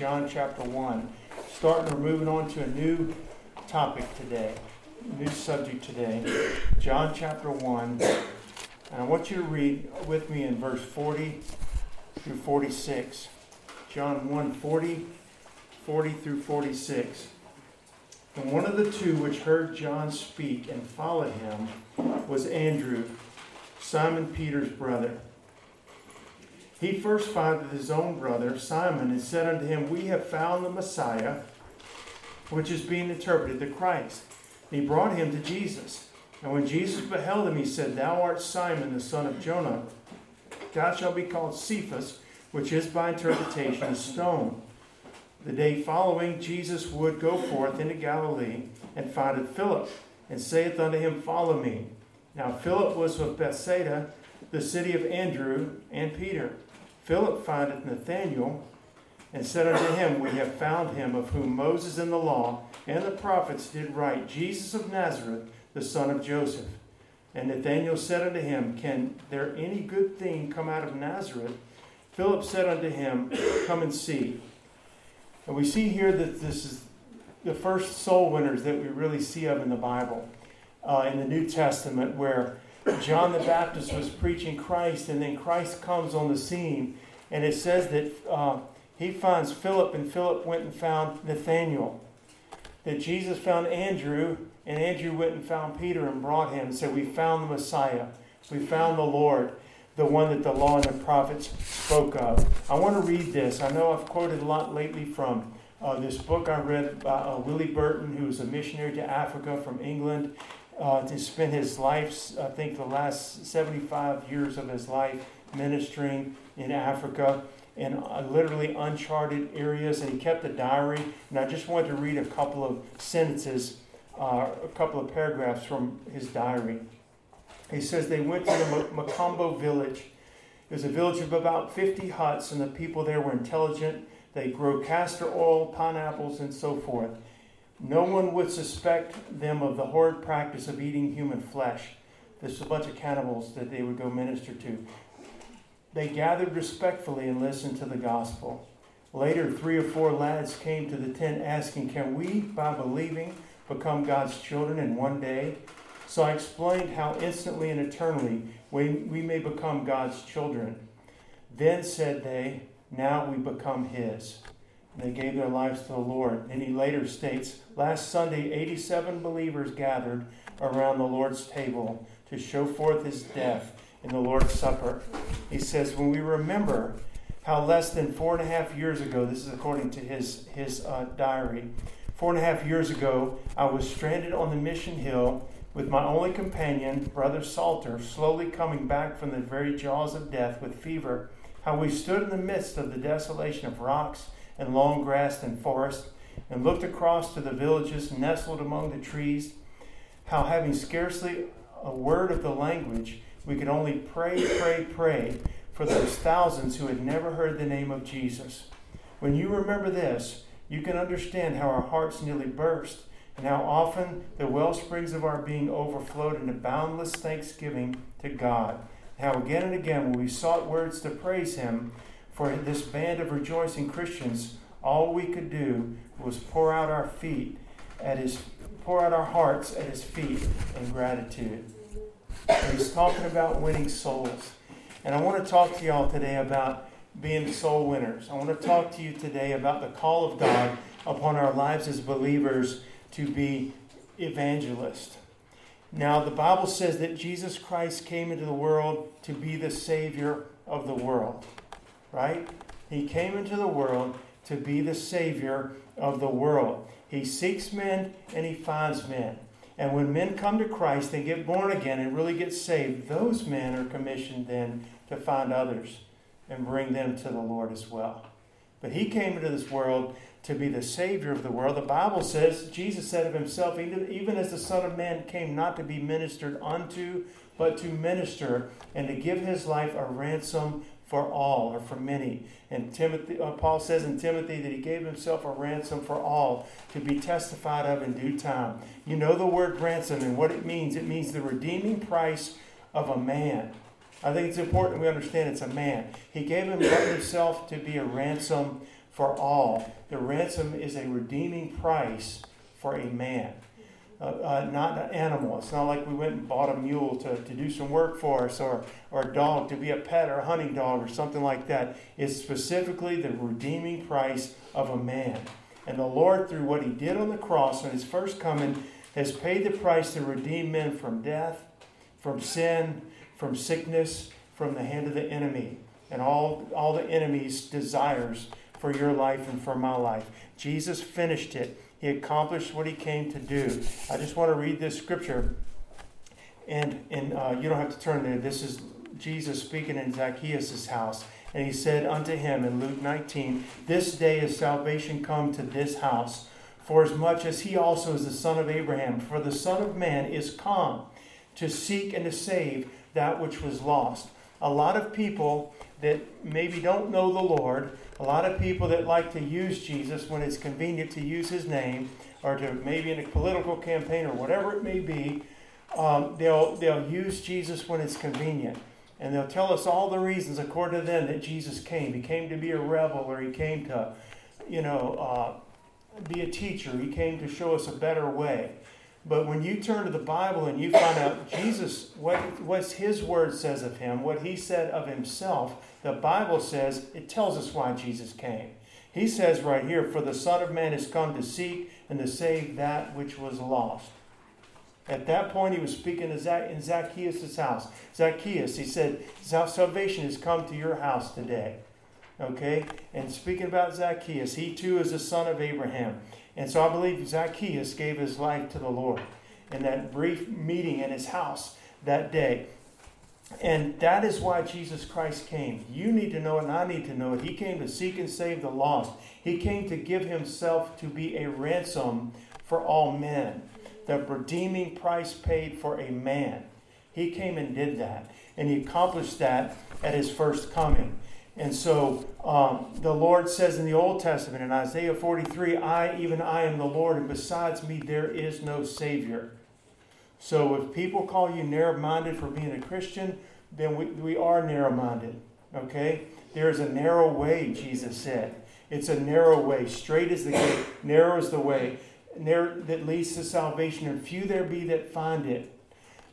John chapter 1. Starting, we're moving on to a new topic today, new subject today. John chapter 1. And I want you to read with me in verse 40 through 46. John 1 40, 40 through 46. And one of the two which heard John speak and followed him was Andrew, Simon Peter's brother. He first found his own brother, Simon, and said unto him, We have found the Messiah, which is being interpreted the Christ. And he brought him to Jesus. And when Jesus beheld him, he said, Thou art Simon, the son of Jonah. Thou shalt be called Cephas, which is by interpretation a stone. The day following, Jesus would go forth into Galilee and findeth Philip, and saith unto him, Follow me. Now Philip was of Bethsaida, the city of Andrew and Peter. Philip findeth Nathanael and said unto him, We have found him of whom Moses in the law and the prophets did write, Jesus of Nazareth, the son of Joseph. And Nathanael said unto him, Can there any good thing come out of Nazareth? Philip said unto him, Come and see. And we see here that this is the first soul winners that we really see of in the Bible, uh, in the New Testament, where John the Baptist was preaching Christ, and then Christ comes on the scene, and it says that uh, he finds Philip, and Philip went and found Nathanael. That Jesus found Andrew, and Andrew went and found Peter and brought him and said, We found the Messiah. We found the Lord, the one that the law and the prophets spoke of. I want to read this. I know I've quoted a lot lately from uh, this book I read by uh, Willie Burton, who was a missionary to Africa from England uh, to spend his life, I think the last 75 years of his life, ministering in Africa in uh, literally uncharted areas. And he kept a diary. And I just wanted to read a couple of sentences, uh, a couple of paragraphs from his diary. He says they went to the Makambo village. It was a village of about 50 huts, and the people there were intelligent. They grow castor oil, pineapples, and so forth. No one would suspect them of the horrid practice of eating human flesh. There's a bunch of cannibals that they would go minister to. They gathered respectfully and listened to the gospel. Later, three or four lads came to the tent asking, Can we, by believing, become God's children in one day? So I explained how instantly and eternally we, we may become God's children. Then said they, Now we become His. They gave their lives to the Lord. And he later states Last Sunday, 87 believers gathered around the Lord's table to show forth his death in the Lord's Supper. He says, When we remember how less than four and a half years ago, this is according to his, his uh, diary, four and a half years ago, I was stranded on the mission hill with my only companion, Brother Salter, slowly coming back from the very jaws of death with fever. How we stood in the midst of the desolation of rocks and long grass and forest, and looked across to the villages nestled among the trees, how having scarcely a word of the language, we could only pray, pray, pray for those thousands who had never heard the name of Jesus. When you remember this, you can understand how our hearts nearly burst and how often the well springs of our being overflowed into boundless thanksgiving to God. How again and again, when we sought words to praise Him, for this band of rejoicing Christians, all we could do was pour out our feet at his pour out our hearts at his feet in gratitude. And he's talking about winning souls. And I want to talk to y'all today about being soul winners. I want to talk to you today about the call of God upon our lives as believers to be evangelists. Now, the Bible says that Jesus Christ came into the world to be the Savior of the world right? He came into the world to be the Savior of the world. He seeks men and he finds men. And when men come to Christ, they get born again and really get saved. Those men are commissioned then to find others and bring them to the Lord as well. But he came into this world to be the Savior of the world. The Bible says, Jesus said of himself, even as the Son of Man came not to be ministered unto, but to minister and to give his life a ransom for all or for many. And Timothy, uh, Paul says in Timothy that he gave himself a ransom for all to be testified of in due time. You know the word ransom and what it means. It means the redeeming price of a man. I think it's important we understand it's a man. He gave himself to be a ransom for all. The ransom is a redeeming price for a man, uh, uh, not an animal. It's not like we went and bought a mule to, to do some work for us or, or a dog to be a pet or a hunting dog or something like that. It's specifically the redeeming price of a man. And the Lord, through what he did on the cross on his first coming, has paid the price to redeem men from death, from sin, from sickness, from the hand of the enemy, and all, all the enemy's desires for your life and for my life. Jesus finished it. He accomplished what he came to do. I just want to read this scripture, and, and uh, you don't have to turn there. This is Jesus speaking in Zacchaeus' house. And he said unto him in Luke 19, This day is salvation come to this house, for as much as he also is the son of Abraham. For the Son of Man is come to seek and to save that which was lost. A lot of people that maybe don't know the Lord, a lot of people that like to use Jesus when it's convenient to use his name, or to maybe in a political campaign or whatever it may be, um, they'll, they'll use Jesus when it's convenient. And they'll tell us all the reasons, according to them, that Jesus came. He came to be a rebel, or he came to, you know, uh, be a teacher. He came to show us a better way. But when you turn to the Bible and you find out Jesus, what, what his word says of him, what he said of himself, the Bible says it tells us why Jesus came. He says right here, For the Son of Man is come to seek and to save that which was lost. At that point, he was speaking in Zacchaeus' house. Zacchaeus, he said, Salvation has come to your house today. Okay? And speaking about Zacchaeus, he too is a son of Abraham. And so I believe Zacchaeus gave his life to the Lord in that brief meeting in his house that day. And that is why Jesus Christ came. You need to know it, and I need to know it. He came to seek and save the lost. He came to give himself to be a ransom for all men, the redeeming price paid for a man. He came and did that, and he accomplished that at his first coming. And so um, the Lord says in the Old Testament, in Isaiah 43, I, even I, am the Lord, and besides me there is no Savior. So if people call you narrow minded for being a Christian, then we, we are narrow minded. Okay? There is a narrow way, Jesus said. It's a narrow way. Straight is the gate, narrow is the way narrow, that leads to salvation, and few there be that find it.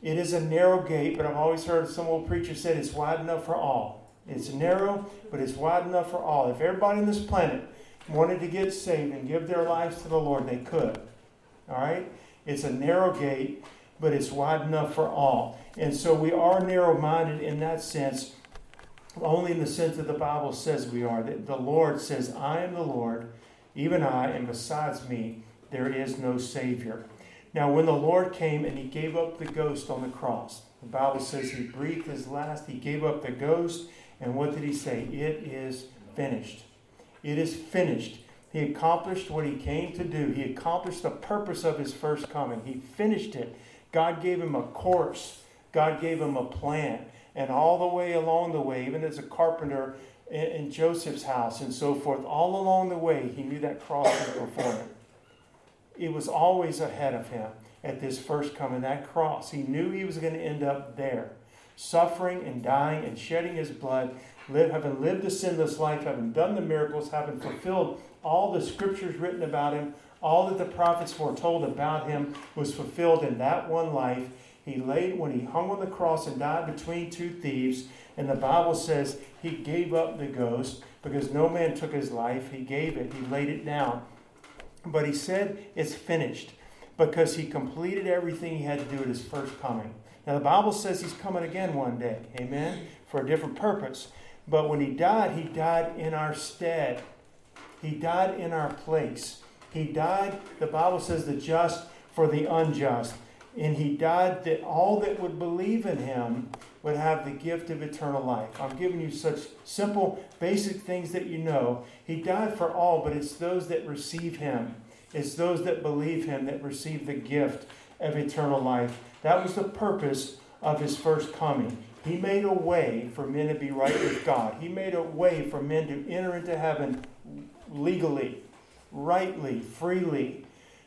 It is a narrow gate, but I've always heard some old preacher said it's wide enough for all. It's narrow, but it's wide enough for all. If everybody on this planet wanted to get saved and give their lives to the Lord, they could. All right? It's a narrow gate, but it's wide enough for all. And so we are narrow minded in that sense, only in the sense that the Bible says we are. That the Lord says, I am the Lord, even I, and besides me, there is no Savior. Now, when the Lord came and he gave up the ghost on the cross, the Bible says he breathed his last, he gave up the ghost, and what did he say? It is finished. It is finished. He accomplished what he came to do. He accomplished the purpose of his first coming. He finished it. God gave him a course, God gave him a plan. And all the way along the way, even as a carpenter in, Joseph's house and so forth, all along the way, he knew that cross was before him. It was always ahead of him at this first coming, that cross. He knew he was going to end up there suffering and dying and shedding his blood, live, having lived a sinless life, having done the miracles, having fulfilled all the scriptures written about him, all that the prophets foretold about him was fulfilled in that one life. He laid when he hung on the cross and died between two thieves, and the Bible says he gave up the ghost because no man took his life. He gave it, he laid it down. But he said it's finished because he completed everything he had to do at his first coming. Now, the Bible says he's coming again one day, amen, for a different purpose. But when he died, he died in our stead. He died in our place. He died, the Bible says, the just for the unjust. And he died that all that would believe in him would have the gift of eternal life. I'm giving you such simple, basic things that you know. He died for all, but it's those that receive him. It's those that believe him that receive the gift of eternal life. That was the purpose of his first coming. He made a way for men to be right with God. He made a way for men to enter into heaven legally, rightly, freely,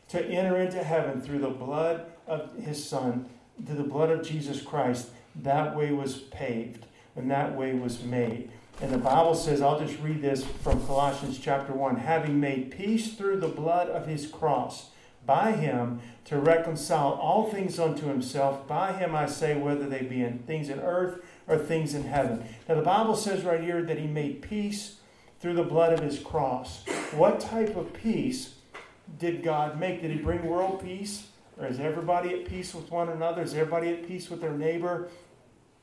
to enter into heaven through the blood of his Son, through the blood of Jesus Christ. That way was paved. and that way was made. And the Bible says, I'll just read this from Colossians chapter 1 having made peace through the blood of his cross, by him to reconcile all things unto himself. By him I say, whether they be in things in earth or things in heaven. Now the Bible says right here that he made peace through the blood of his cross. What type of peace did God make? Did he bring world peace? Or is everybody at peace with one another? Is everybody at peace with their neighbor?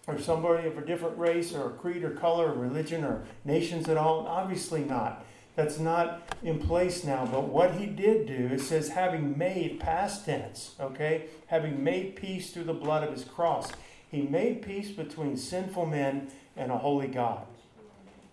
Or somebody of a different race or creed or color or religion or nations at all? Obviously not. That's not in place now. But what he did do, it says, having made past tense, okay? Having made peace through the blood of his cross. He made peace between sinful men and a holy God.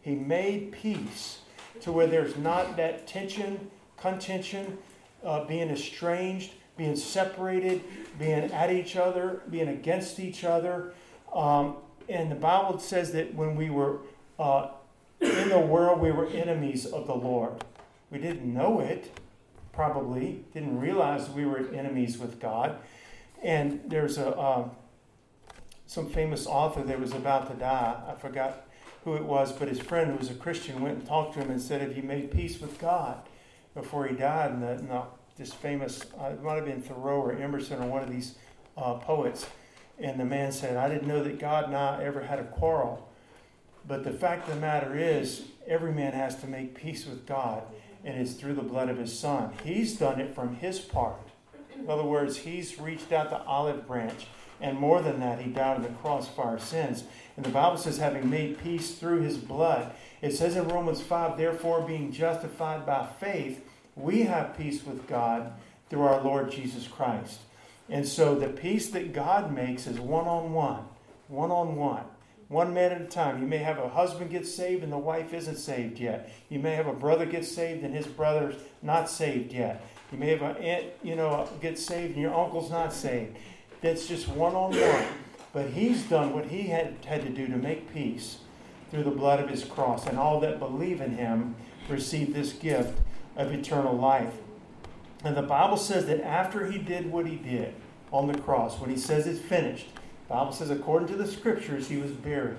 He made peace to where there's not that tension, contention, uh, being estranged, being separated, being at each other, being against each other. Um, and the Bible says that when we were uh, in the world, we were enemies of the Lord. We didn't know it, probably, didn't realize we were enemies with God. And there's a uh, some famous author that was about to die. I forgot who it was, but his friend, who was a Christian, went and talked to him and said, Have you made peace with God before he died? And, the, and the, this famous, uh, it might have been Thoreau or Emerson or one of these uh, poets. And the man said, I didn't know that God and I ever had a quarrel. But the fact of the matter is, every man has to make peace with God, and it's through the blood of his son. He's done it from his part. In other words, he's reached out the olive branch. And more than that, he died on the cross for our sins. And the Bible says, having made peace through his blood. It says in Romans 5, therefore, being justified by faith, we have peace with God through our Lord Jesus Christ. And so the peace that God makes is one on one, one on one, one man at a time. You may have a husband get saved and the wife isn't saved yet. You may have a brother get saved and his brother's not saved yet. You may have an aunt, you know, get saved and your uncle's not saved. That's just one on one. But he's done what he had, had to do to make peace through the blood of his cross. And all that believe in him receive this gift of eternal life. And the Bible says that after he did what he did on the cross, when he says it's finished, the Bible says according to the scriptures, he was buried.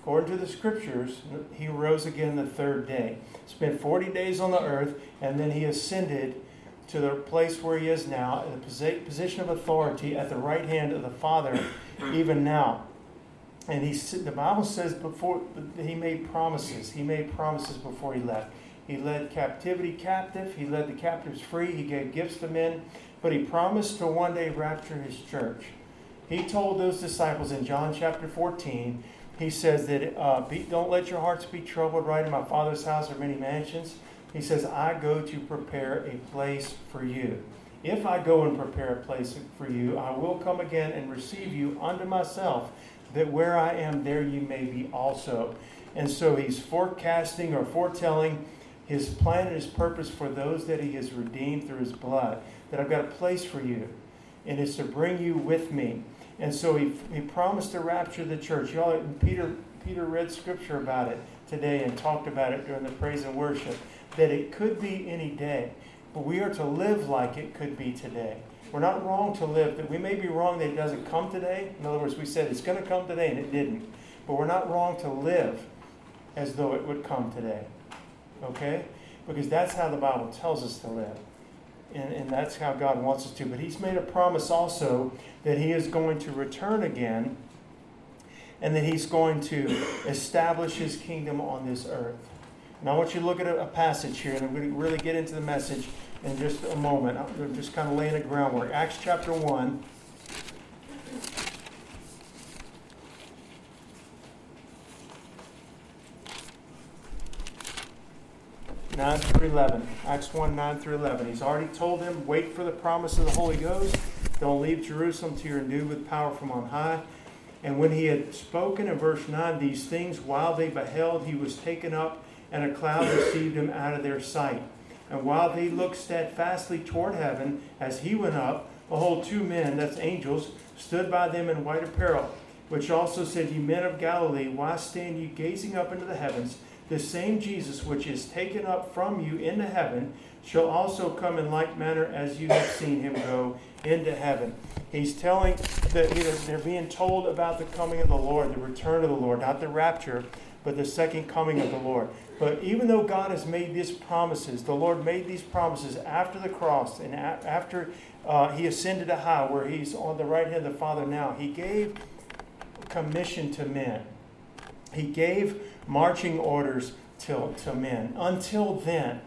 According to the scriptures, he rose again the third day. Spent 40 days on the earth, and then he ascended to the place where he is now, in the position of authority at the right hand of the Father, even now. And he, the Bible says before he made promises. He made promises before he left. He led captivity captive. He led the captives free. He gave gifts to men. But he promised to one day rapture his church. He told those disciples in John chapter 14, he says that uh, be, don't let your hearts be troubled. Right in my Father's house are many mansions. He says, I go to prepare a place for you. If I go and prepare a place for you, I will come again and receive you unto myself, that where I am, there you may be also. And so he's forecasting or foretelling his plan and his purpose for those that he has redeemed through his blood, that I've got a place for you, and it's to bring you with me. And so he, he promised to rapture the church. Y'all, Peter, Peter read scripture about it today and talked about it during the praise and worship that it could be any day, but we are to live like it could be today. We're not wrong to live, that we may be wrong that it doesn't come today. In other words, we said it's going to come today and it didn't. But we're not wrong to live as though it would come today. Okay? Because that's how the Bible tells us to live. And, and that's how God wants us to. But He's made a promise also that He is going to return again and that He's going to establish His kingdom on this earth. Now I want you to look at a, a passage here, and I'm going to really get into the message in just a moment. I'm just kind of laying the groundwork. Acts chapter 1. Nine through eleven. Acts one nine through eleven. He's already told them, wait for the promise of the Holy Ghost. Don't leave Jerusalem till you're endued with power from on high. And when he had spoken in verse 9 these things, while they beheld, he was taken up and a cloud received him out of their sight. And while they looked steadfastly toward heaven as he went up, behold, two men, that's angels, stood by them in white apparel, which also said, Ye men of Galilee, why stand ye gazing up into the heavens? the same Jesus which is taken up from you into heaven shall also come in like manner as you have seen him go into heaven. He's telling that they're being told about the coming of the Lord, the return of the Lord, not the rapture, but the second coming of the Lord. But even though God has made these promises, the Lord made these promises after the cross and after uh, he ascended to high, where he's on the right hand of the Father now, he gave commission to men. He gave marching orders to, to men. Until then,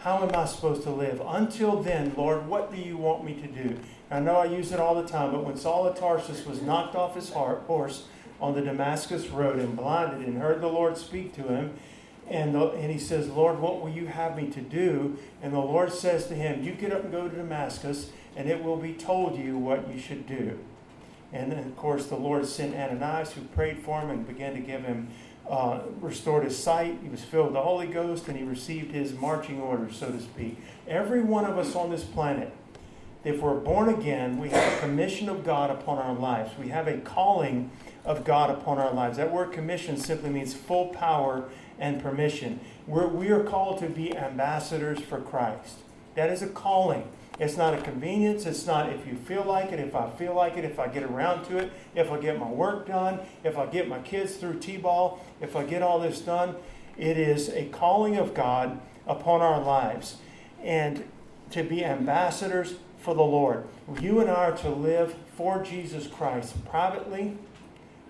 how am I supposed to live? Until then, Lord, what do you want me to do? I know I use it all the time, but when Saul of Tarsus was knocked off his heart, horse on the Damascus road and blinded and heard the Lord speak to him, and, the, and he says, Lord, what will you have me to do? And the Lord says to him, You get up and go to Damascus, and it will be told you what you should do. And then, of course, the Lord sent Ananias, who prayed for him and began to give him, uh, restored his sight. He was filled with the Holy Ghost, and he received his marching orders, so to speak. Every one of us on this planet, if we're born again, we have a commission of God upon our lives. We have a calling of God upon our lives. That word commission simply means full power and permission. We're, we are called to be ambassadors for Christ. That is a calling. It's not a convenience. It's not if you feel like it, if I feel like it, if I get around to it, if I get my work done, if I get my kids through T ball, if I get all this done. It is a calling of God upon our lives. And to be ambassadors for the Lord. You and I are to live for Jesus Christ privately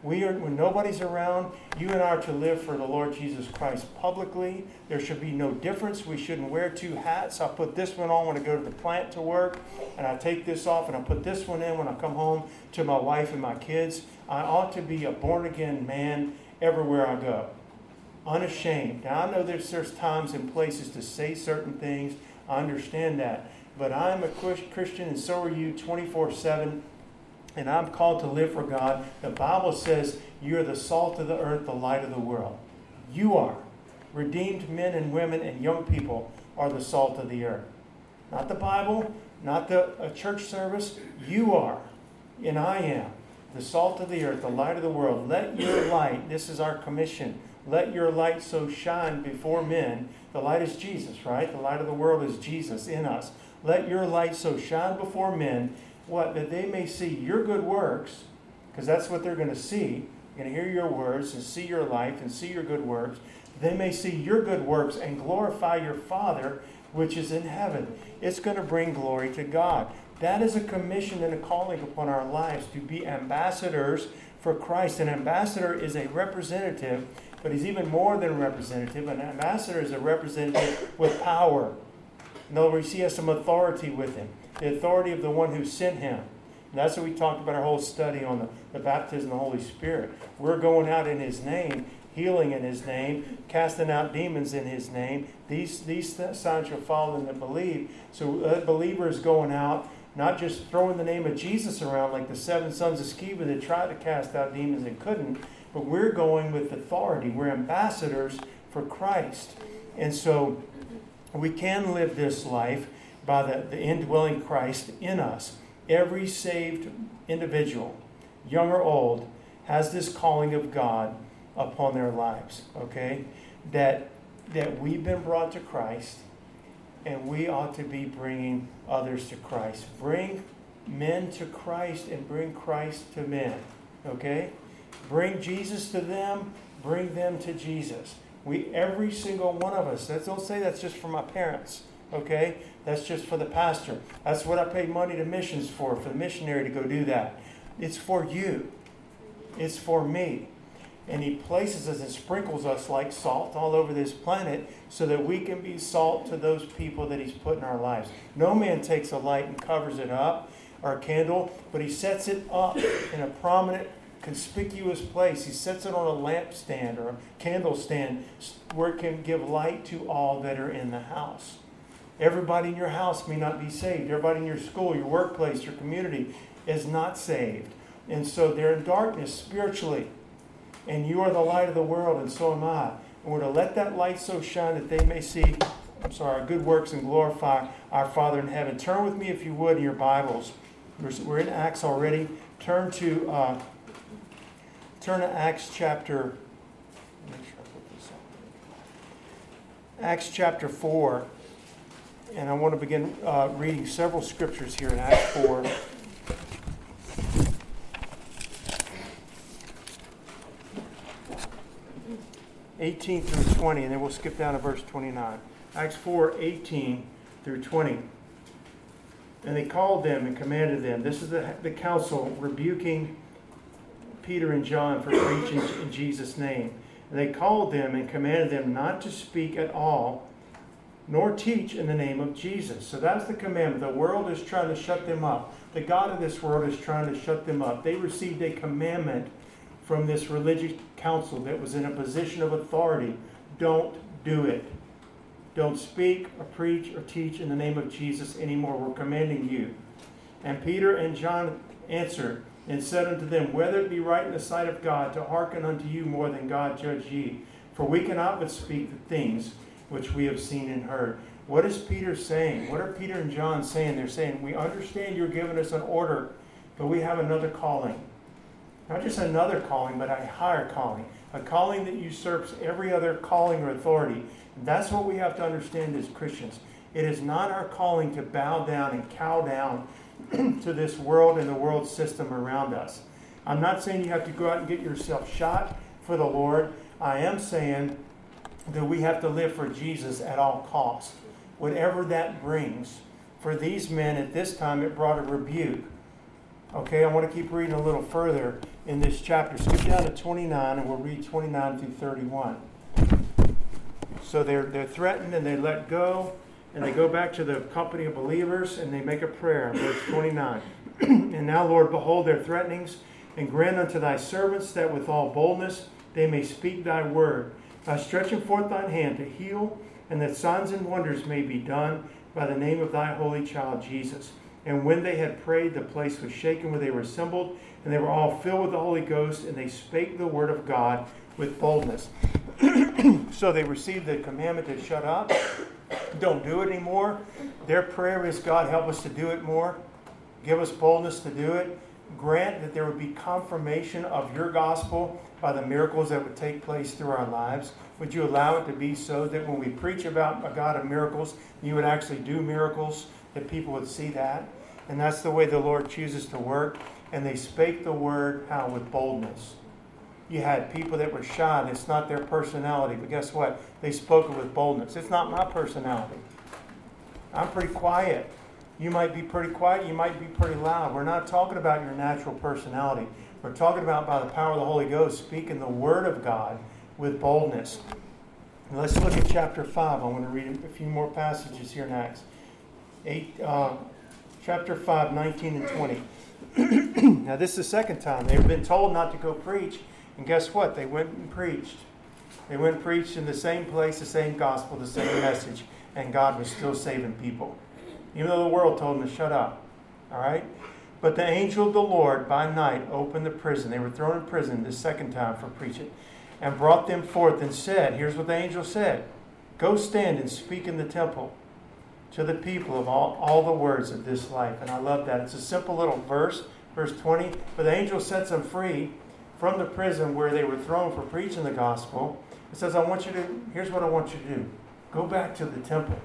we are, when nobody's around, you and I are to live for the Lord Jesus Christ publicly. There should be no difference. We shouldn't wear two hats. I put this one on when I go to the plant to work, and I take this off, and I put this one in when I come home to my wife and my kids. I ought to be a born again man everywhere I go, unashamed. Now, I know there's, there's times and places to say certain things. I understand that. But I'm a Christian, and so are you 24 7 and I'm called to live for God. The Bible says you're the salt of the earth, the light of the world. You are. Redeemed men and women and young people are the salt of the earth. Not the Bible, not the church service. You are, and I am, the salt of the earth, the light of the world. Let your light, this is our commission, let your light so shine before men. The light is Jesus, right? The light of the world is Jesus in us. Let your light so shine before men what? That they may see your good works, because that's what they're going to see. They're going to hear your words and see your life and see your good works. They may see your good works and glorify your Father which is in heaven. It's going to bring glory to God. That is a commission and a calling upon our lives to be ambassadors for Christ. An ambassador is a representative, but he's even more than a representative. An ambassador is a representative with power. In other words, he has some authority with him the authority of the one who sent him. And that's what we talked about our whole study on the, the baptism of the Holy Spirit. We're going out in his name, healing in his name, casting out demons in his name. These, these signs shall follow them that believe. So uh, a believer is going out, not just throwing the name of Jesus around like the seven sons of Sceva that tried to cast out demons and couldn't, but we're going with authority. We're ambassadors for Christ. And so we can live this life by the, the indwelling Christ in us. Every saved individual, young or old, has this calling of God upon their lives, okay? That, that we've been brought to Christ and we ought to be bringing others to Christ. Bring men to Christ and bring Christ to men, okay? Bring Jesus to them, bring them to Jesus. We, every single one of us, that's, don't say that's just for my parents, okay? That's just for the pastor. That's what I pay money to missions for, for the missionary to go do that. It's for you, it's for me. And He places us and sprinkles us like salt all over this planet so that we can be salt to those people that He's put in our lives. No man takes a light and covers it up or a candle, but He sets it up in a prominent conspicuous place. He sets it on a lampstand or a candle stand where it can give light to all that are in the house. Everybody in your house may not be saved. Everybody in your school, your workplace, your community is not saved. And so they're in darkness spiritually. And you are the light of the world, and so am I. And we're to let that light so shine that they may see, I'm sorry, our good works and glorify our Father in heaven. Turn with me, if you would, in your Bibles. We're in Acts already. Turn to uh, turn to Acts chapter. Acts chapter 4, and I want to begin uh, reading several scriptures here in Acts 4. Eighteen through twenty, and then we'll skip down to verse twenty-nine. Acts 4, 18 through 20. And they called them and commanded them. This is the, the council rebuking Peter and John for preaching in Jesus' name. And they called them and commanded them not to speak at all, nor teach in the name of Jesus. So that's the commandment. The world is trying to shut them up. The God of this world is trying to shut them up. They received a commandment from this religious council that was in a position of authority. Don't do it. Don't speak or preach or teach in the name of Jesus anymore. We're commanding you. And Peter and John answered, and said unto them, Whether it be right in the sight of God to hearken unto you more than God judge ye. For we cannot but speak the things which we have seen and heard. What is Peter saying? What are Peter and John saying? They're saying, We understand you're giving us an order, but we have another calling. Not just another calling, but a higher calling. A calling that usurps every other calling or authority. That's what we have to understand as Christians. It is not our calling to bow down and cow down to this world and the world system around us. I'm not saying you have to go out and get yourself shot for the Lord. I am saying that we have to live for Jesus at all costs, whatever that brings. For these men at this time, it brought a rebuke. Okay, I want to keep reading a little further in this chapter. Skip down to 29 and we'll read 29 through 31. So they're, they're threatened and they let go and they go back to the company of believers and they make a prayer, verse 29. and now, Lord, behold their threatenings, and grant unto thy servants that with all boldness they may speak thy word, by stretching forth thine hand to heal, and that signs and wonders may be done by the name of thy holy child Jesus. And when they had prayed, the place was shaken where they were assembled, and they were all filled with the Holy Ghost, and they spake the word of God with boldness. so they received the commandment to shut up don't do it anymore. Their prayer is, God, help us to do it more. Give us boldness to do it. Grant that there would be confirmation of your gospel by the miracles that would take place through our lives. Would you allow it to be so that when we preach about a God of miracles, you would actually do miracles, that people would see that? And that's the way the Lord chooses to work. And they spake the word how with boldness. You had people that were shy, it's not their personality, but guess what? They spoke it with boldness. It's not my personality. I'm pretty quiet. You might be pretty quiet, you might be pretty loud. We're not talking about your natural personality. We're talking about by the power of the Holy Ghost speaking the Word of God with boldness. Let's look at chapter 5. I'm going to read a few more passages here next. Eight, uh, chapter 5, 19 and 20. now, this is the second time. They've been told not to go preach, and guess what? They went and preached. They went and preached in the same place, the same gospel, the same message, and God was still saving people. Even though the world told them to shut up. All right? But the angel of the Lord by night opened the prison. They were thrown in prison the second time for preaching, and brought them forth and said, Here's what the angel said Go stand and speak in the temple to the people of all, all the words of this life. And I love that. It's a simple little verse, verse 20. But the angel sets them free from the prison where they were thrown for preaching the gospel. It says, I want you to, here's what I want you to do go back to the temple.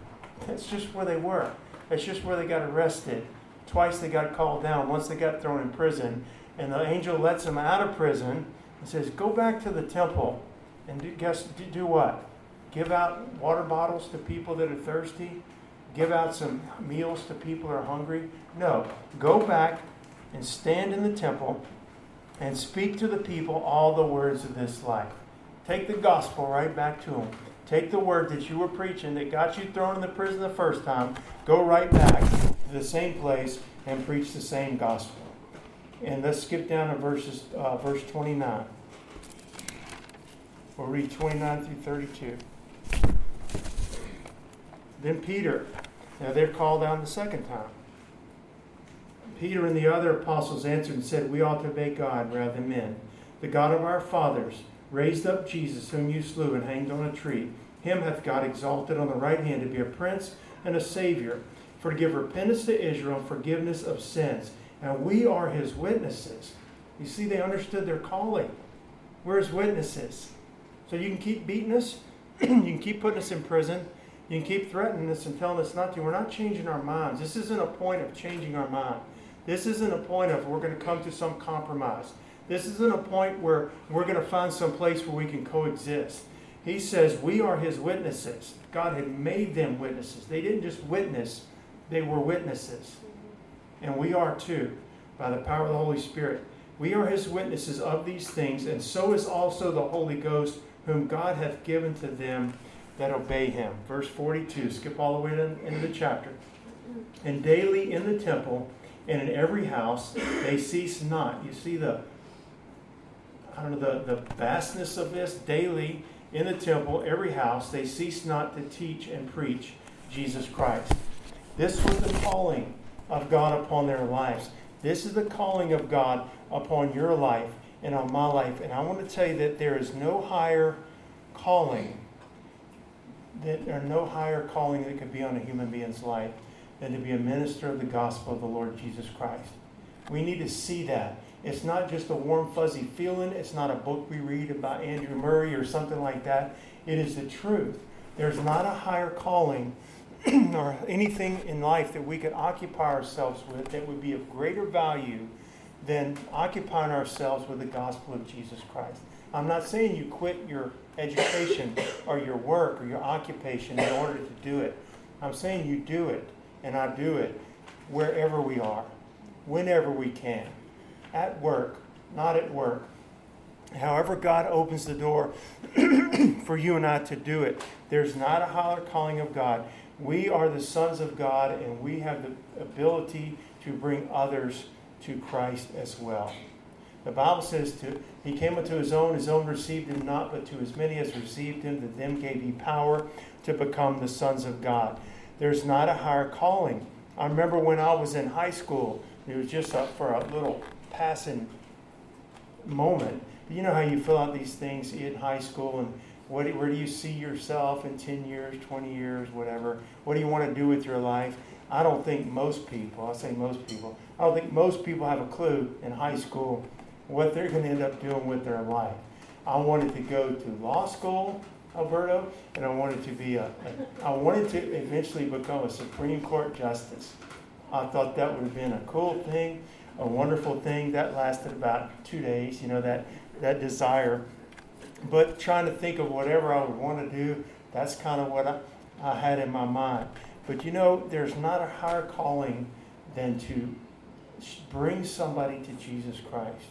That's just where they were. That's just where they got arrested. Twice they got called down. Once they got thrown in prison. And the angel lets them out of prison and says, Go back to the temple and do, guess, do, do what? Give out water bottles to people that are thirsty? Give out some meals to people who are hungry? No. Go back and stand in the temple and speak to the people all the words of this life. Take the gospel right back to them. Take the word that you were preaching that got you thrown in the prison the first time, go right back to the same place and preach the same gospel. And let's skip down to verses, uh, verse 29. We'll read 29 through 32. Then Peter, now they're called down the second time. Peter and the other apostles answered and said, We ought to obey God rather than men. The God of our fathers raised up Jesus, whom you slew and hanged on a tree. Him hath God exalted on the right hand to be a prince and a savior, for to give repentance to Israel and forgiveness of sins. And we are his witnesses. You see, they understood their calling. We're his witnesses. So you can keep beating us, you can keep putting us in prison. You can keep threatening us and telling us not to. We're not changing our minds. This isn't a point of changing our mind. This isn't a point of we're going to come to some compromise. This isn't a point where we're going to find some place where we can coexist. He says we are his witnesses. God had made them witnesses. They didn't just witness, they were witnesses. And we are too, by the power of the Holy Spirit. We are his witnesses of these things, and so is also the Holy Ghost, whom God hath given to them that obey him. Verse 42, skip all the way to, the end of the chapter. And daily in the temple and in every house they cease not. You see the I don't know the, the vastness of this. Daily in the temple, every house, they cease not to teach and preach Jesus Christ. This was the calling of God upon their lives. This is the calling of God upon your life and on my life. And I want to tell you that there is no higher calling, that there no higher calling that could be on a human being's life than to be a minister of the gospel of the Lord Jesus Christ. We need to see that. It's not just a warm, fuzzy feeling. It's not a book we read about Andrew Murray or something like that. It is the truth. There's not a higher calling or anything in life that we could occupy ourselves with that would be of greater value than occupying ourselves with the gospel of Jesus Christ. I'm not saying you quit your education or your work or your occupation in order to do it. I'm saying you do it, and I do it wherever we are, whenever we can, at work, not at work. However, God opens the door for you and I to do it. There's not a higher calling of God. We are the sons of God, and we have the ability to bring others to Christ as well. The Bible says, to, He came unto His own, His own received Him not, but to as many as received Him, to them gave He power to become the sons of God. There's not a higher calling. I remember when I was in high school, it was just a, for a little passing moment. You know how you fill out these things in high school and what, where do you see yourself in 10 years, 20 years, whatever? What do you want to do with your life? I don't think most people, I'll say most people, I don't think most people have a clue in high school what they're going to end up doing with their life. I wanted to go to law school, Alberto, and I wanted to be a, a I wanted to eventually become a Supreme Court justice. I thought that would have been a cool thing, a wonderful thing. That lasted about two days, you know, that, that desire. But trying to think of whatever I would want to do, that's kind of what I, I had in my mind. But you know, there's not a higher calling than to bring somebody to Jesus Christ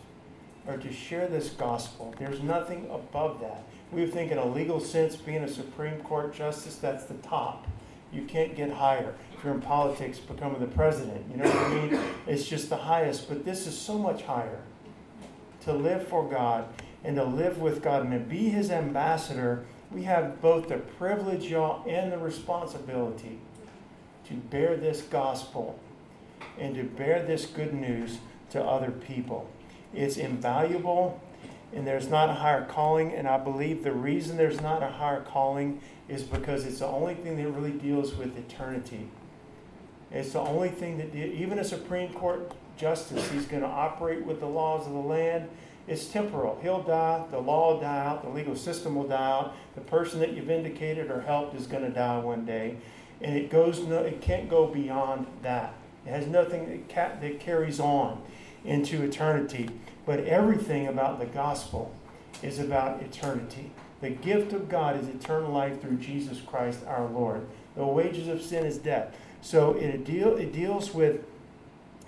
or to share this gospel. There's nothing above that. We think in a legal sense, being a Supreme Court justice, that's the top. You can't get higher. If you're in politics, becoming the president, you know what I mean? It's just the highest. But this is so much higher. To live for God and to live with God and to be His ambassador, we have both the privilege, y'all, and the responsibility to bear this gospel and to bear this good news to other people. It's invaluable, and there's not a higher calling. And I believe the reason there's not a higher calling is because it's the only thing that really deals with eternity. It's the only thing that, even a Supreme Court justice, he's going to operate with the laws of the land. It's temporal. He'll die, the law will die out, the legal system will die out, the person that you vindicated or helped is going to die one day. And it goes no, it can't go beyond that. It has nothing that, ca- that carries on into eternity. But everything about the gospel is about eternity. The gift of God is eternal life through Jesus Christ our Lord. The wages of sin is death. So it, deal, it deals with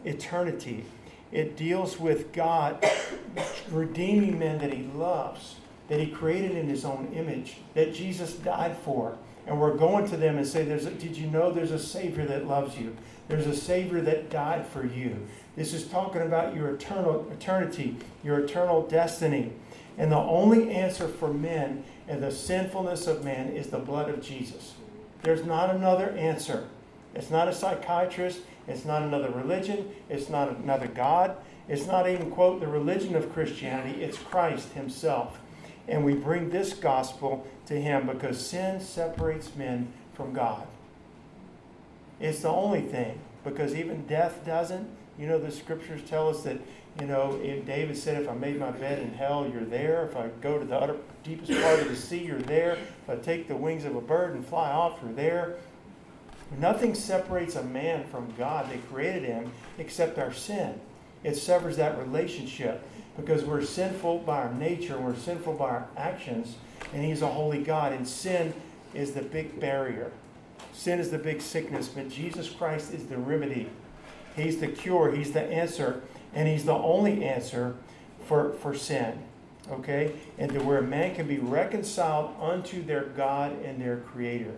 eternity. It deals with God redeeming men that He loves, that He created in His own image, that Jesus died for. And we're going to them and say, there's a, Did you know there's a Savior that loves you? There's a Savior that died for you. This is talking about your eternal eternity, your eternal destiny. And the only answer for men and the sinfulness of man is the blood of Jesus. There's not another answer. It's not a psychiatrist. It's not another religion. It's not another God. It's not even, quote, the religion of Christianity. It's Christ Himself. And we bring this gospel to Him because sin separates men from God. It's the only thing because even death doesn't. You know, the scriptures tell us that You know, if David said, if I made my bed in hell, you're there. If I go to the utter, deepest part of the sea, you're there. If I take the wings of a bird and fly off, you're there. Nothing separates a man from God that created him except our sin. It severs that relationship because we're sinful by our nature, we're sinful by our actions, and He's a holy God. And sin is the big barrier. Sin is the big sickness, but Jesus Christ is the remedy. He's the cure, He's the answer, and He's the only answer for, for sin. Okay? And to where man can be reconciled unto their God and their Creator.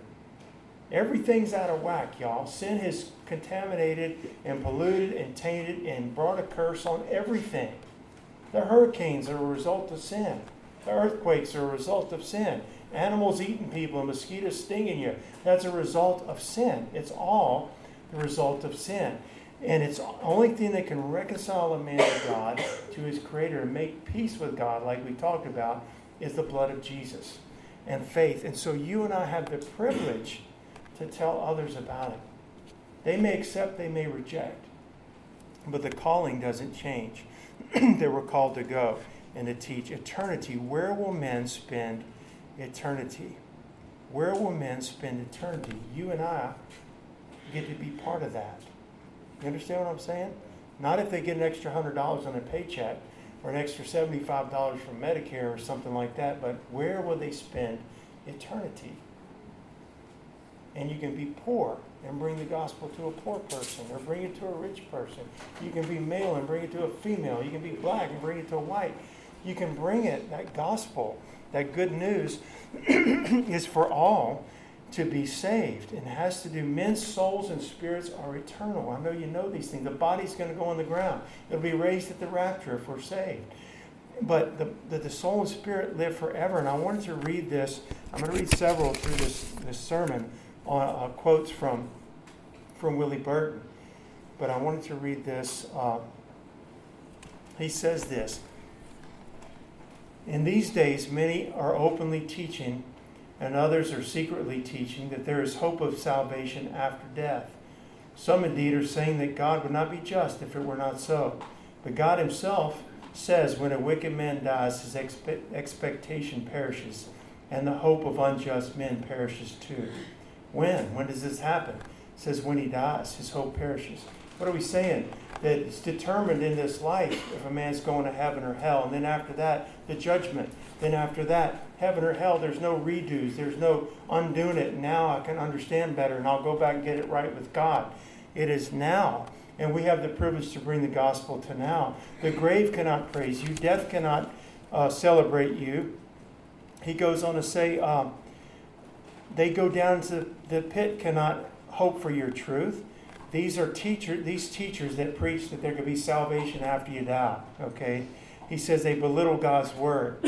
Everything's out of whack, y'all. Sin has contaminated and polluted and tainted and brought a curse on everything. The hurricanes are a result of sin. The earthquakes are a result of sin. Animals eating people and mosquitoes stinging you. That's a result of sin. It's all the result of sin. And it's the only thing that can reconcile a man to God, to his Creator, and make peace with God, like we talked about, is the blood of Jesus and faith. And so you and I have the privilege to tell others about it. They may accept, they may reject, but the calling doesn't change. they were called to go and to teach eternity. Where will men spend eternity? Where will men spend eternity? You and I get to be part of that. You understand what I'm saying? Not if they get an extra $100 on their paycheck or an extra $75 from Medicare or something like that, but where will they spend eternity? And you can be poor and bring the gospel to a poor person or bring it to a rich person. You can be male and bring it to a female. You can be black and bring it to a white. You can bring it, that gospel, that good news is for all to be saved and has to do men's souls and spirits are eternal. I know you know these things. The body's going to go on the ground. It'll be raised at the rapture if we're saved. But the, the, the soul and spirit live forever. And I wanted to read this. I'm going to read several through this, this sermon on uh, quotes from from Willie Burton, but I wanted to read this. Uh, he says this In these days, many are openly teaching, and others are secretly teaching, that there is hope of salvation after death. Some indeed are saying that God would not be just if it were not so. But God Himself says, when a wicked man dies, his expe- expectation perishes, and the hope of unjust men perishes too. When? When does this happen? It says when he dies, his hope perishes. What are we saying? That it's determined in this life if a man's going to heaven or hell. And then after that, the judgment. Then after that, heaven or hell, there's no redos. There's no undoing it. Now I can understand better and I'll go back and get it right with God. It is now. And we have the privilege to bring the gospel to now. The grave cannot praise you, death cannot uh, celebrate you. He goes on to say, um, they go down to the pit cannot hope for your truth. These are teacher these teachers that preach that there could be salvation after you die. Okay? He says they belittle God's word.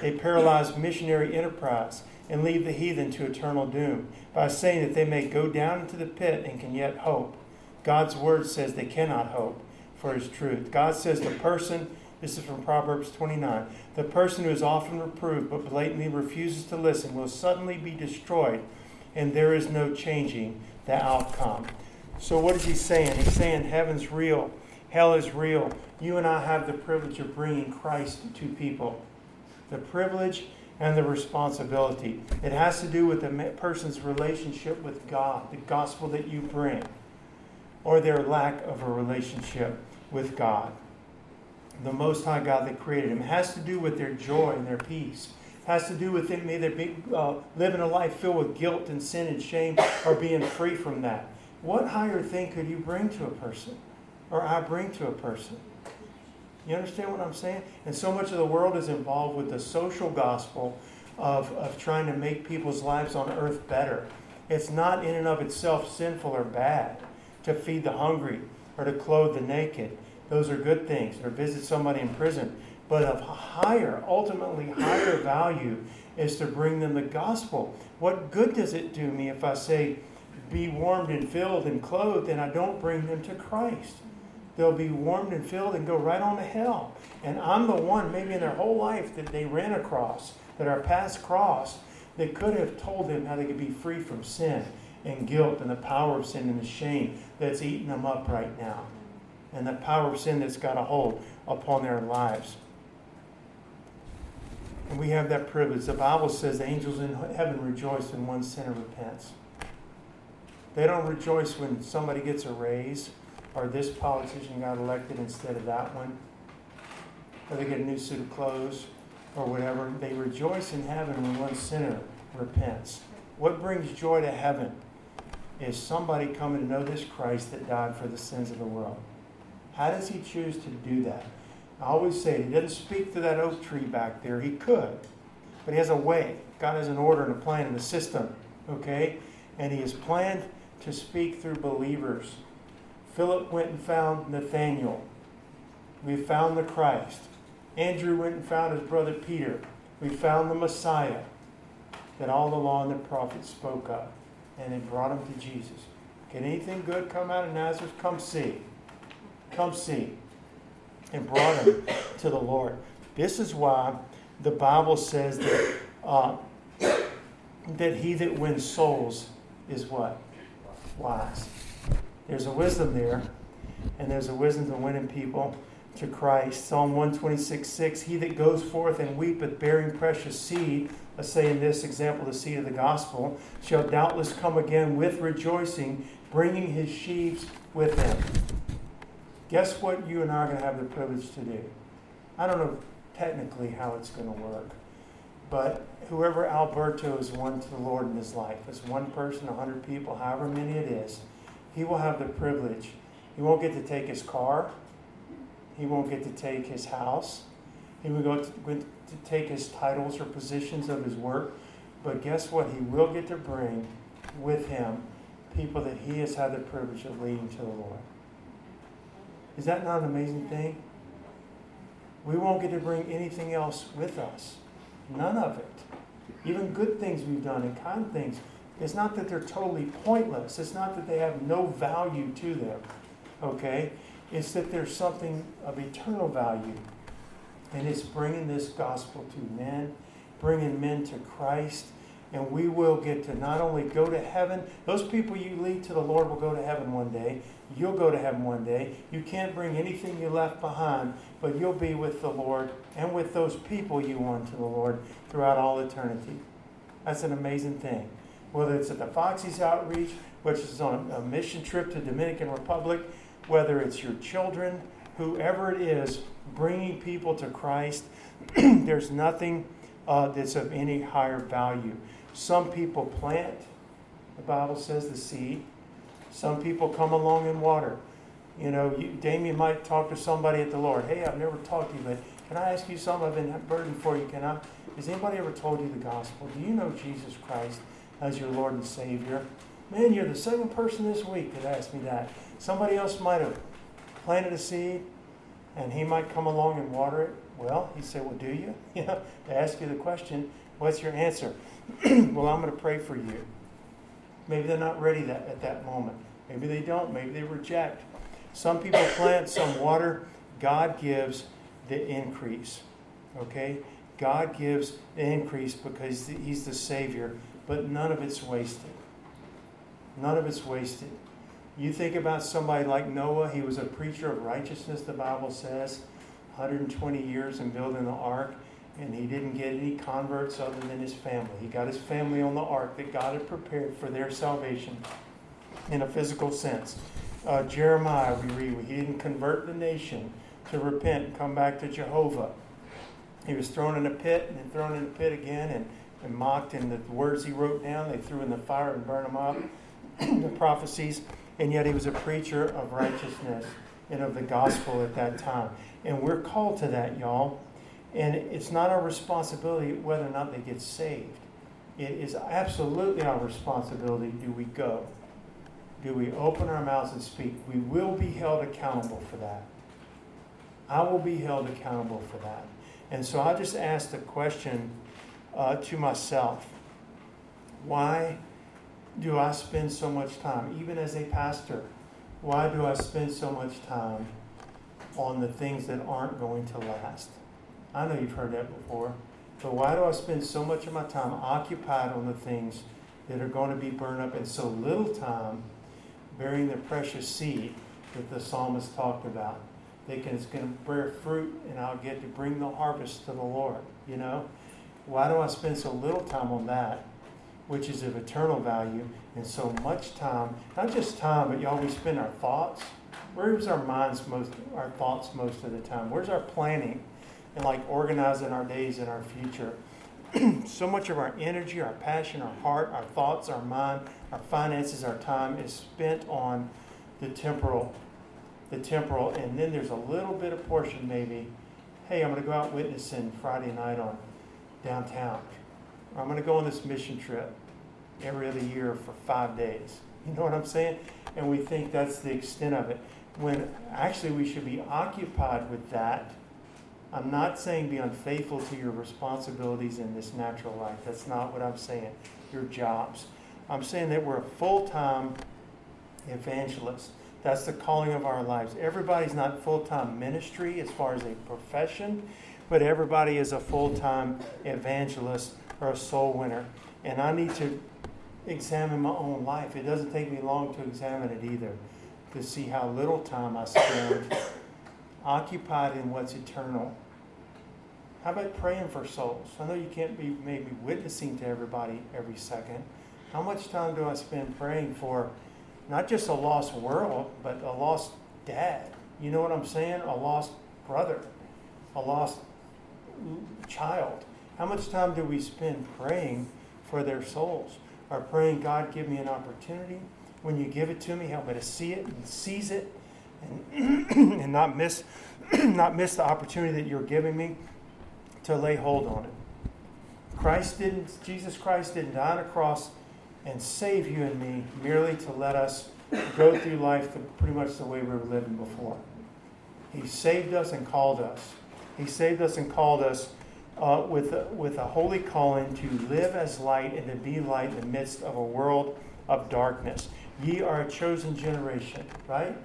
They paralyze missionary enterprise and leave the heathen to eternal doom by saying that they may go down into the pit and can yet hope. God's word says they cannot hope for his truth. God says the person this is from Proverbs 29. The person who is often reproved but blatantly refuses to listen will suddenly be destroyed, and there is no changing the outcome. So, what is he saying? He's saying heaven's real, hell is real. You and I have the privilege of bringing Christ to people. The privilege and the responsibility. It has to do with the person's relationship with God, the gospel that you bring, or their lack of a relationship with God the Most High God that created him. It has to do with their joy and their peace. It has to do with them either be, uh, living a life filled with guilt and sin and shame or being free from that. What higher thing could you bring to a person or I bring to a person? You understand what I'm saying? And so much of the world is involved with the social gospel of, of trying to make people's lives on earth better. It's not in and of itself sinful or bad to feed the hungry or to clothe the naked. Those are good things, or visit somebody in prison. But of higher, ultimately higher value is to bring them the gospel. What good does it do me if I say, be warmed and filled and clothed, and I don't bring them to Christ? They'll be warmed and filled and go right on to hell. And I'm the one, maybe in their whole life, that they ran across, that our past crossed, that could have told them how they could be free from sin and guilt and the power of sin and the shame that's eating them up right now. and the power of sin that's got a hold upon their lives. And we have that privilege. The Bible says the angels in heaven rejoice when one sinner repents. They don't rejoice when somebody gets a raise or this politician got elected instead of that one, or they get a new suit of clothes or whatever. They rejoice in heaven when one sinner repents. What brings joy to heaven is somebody coming to know this Christ that died for the sins of the world. How does he choose to do that? I always say he doesn't speak to that oak tree back there. He could, but he has a way. God has an order and a plan and a system, okay? And he has planned to speak through believers. Philip went and found Nathanael. We found the Christ. Andrew went and found his brother Peter. We found the Messiah that all the law and the prophets spoke of. And it brought him to Jesus. Can anything good come out of Nazareth? Come see. Come see. And brought him to the Lord. This is why the Bible says that, uh, that he that wins souls is what? Wise. There's a wisdom there, and there's a wisdom to winning people to Christ. Psalm 126 6 He that goes forth and weepeth, bearing precious seed, let's say in this example, the seed of the gospel, shall doubtless come again with rejoicing, bringing his sheaves with him. Guess what you and I are going to have the privilege to do? I don't know technically how it's going to work, but whoever Alberto has won to the Lord in his life, it's one person, 100 people, however many it is, he will have the privilege. He won't get to take his car. He won't get to take his house. He will go to, to take his titles or positions of his work. But guess what? He will get to bring with him people that he has had the privilege of leading to the Lord. Is that not an amazing thing? We won't get to bring anything else with us. None of it. Even good things we've done and kind things it's not that they're totally pointless. It's not that they have no value to them. Okay? It's that there's something of eternal value. And it's bringing this gospel to men, bringing men to Christ. And we will get to not only go to heaven, those people you lead to the Lord will go to heaven one day. You'll go to heaven one day. You can't bring anything you left behind, but you'll be with the Lord and with those people you won to the Lord throughout all eternity. That's an amazing thing whether it's at the Foxy's Outreach, which is on a mission trip to Dominican Republic, whether it's your children, whoever it is, bringing people to Christ, there's nothing uh, that's of any higher value. Some people plant, the Bible says, the seed. Some people come along and water. You know, you, Damien might talk to somebody at the Lord. Hey, I've never talked to you, but can I ask you something? I've been burdened for you. Can I? Has anybody ever told you the gospel? Do you know Jesus Christ? As your Lord and Savior. Man, you're the second person this week that asked me that. Somebody else might have planted a seed and he might come along and water it. Well, he said, Well, do you? You know, to ask you the question, what's your answer? well, I'm going to pray for you. Maybe they're not ready that, at that moment. Maybe they don't. Maybe they reject. Some people plant, some water. God gives the increase. Okay? God gives the increase because He's the Savior but none of it's wasted. None of it's wasted. You think about somebody like Noah, he was a preacher of righteousness, the Bible says, 120 years in building the ark, and he didn't get any converts other than his family. He got his family on the ark that God had prepared for their salvation in a physical sense. Uh, Jeremiah, we read, he didn't convert the nation to repent and come back to Jehovah. He was thrown in a pit and then thrown in a pit again, and and mocked, and the words he wrote down, they threw in the fire and burned them up, the prophecies, and yet he was a preacher of righteousness and of the gospel at that time. And we're called to that, y'all. And it's not our responsibility whether or not they get saved. It is absolutely our responsibility do we go? Do we open our mouths and speak? We will be held accountable for that. I will be held accountable for that. And so I just asked the question uh, to myself why do I spend so much time, even as a pastor, why do I spend so much time on the things that aren't going to last? I know you've heard that before, but why do I spend so much of my time occupied on the things that are going to be burned up and so little time bearing the precious seed that the psalmist talked about. Thinking it's going to bear fruit, and I'll get to bring the harvest to the Lord. You know, why do I spend so little time on that, which is of eternal value, and so much time? Not just time, but y'all, we spend our thoughts. Where's our minds most, our thoughts most of the time? Where's our planning, and like organizing our days and our future? so much of our energy, our passion, our heart, our thoughts, our mind, our finances, our time is spent on the temporal. The temporal, and then there's a little bit of portion maybe. Hey, I'm going to go out witnessing Friday night on downtown. Or I'm going to go on this mission trip every other year for five days. You know what I'm saying? And we think that's the extent of it. When actually we should be occupied with that I'm not saying be unfaithful to your responsibilities in this natural life. That's not what I'm saying. Your jobs. I'm saying that we're a full time evangelist. That's the calling of our lives. Everybody's not full time ministry as far as a profession, but everybody is a full time evangelist or a soul winner. And I need to examine my own life. It doesn't take me long to examine it either, to see how little time I spend occupied in what's eternal. How about praying for souls? I know you can't be maybe witnessing to everybody every second. How much time do I spend praying for not just a lost world, but a lost dad? You know what I'm saying? A lost brother, a lost child. How much time do we spend praying for their souls? Or praying, God, give me an opportunity. When you give it to me, help me to see it and seize it and, and not miss not miss the opportunity that you're giving me to lay hold on it. Christ didn't Jesus Christ didn't die on a cross and save you and me merely to let us go through life pretty much the way we were living before. He saved us and called us. He saved us and called us uh, with, a, with a holy calling to live as light and to be light in the midst of a world of darkness. Ye are a chosen generation, right?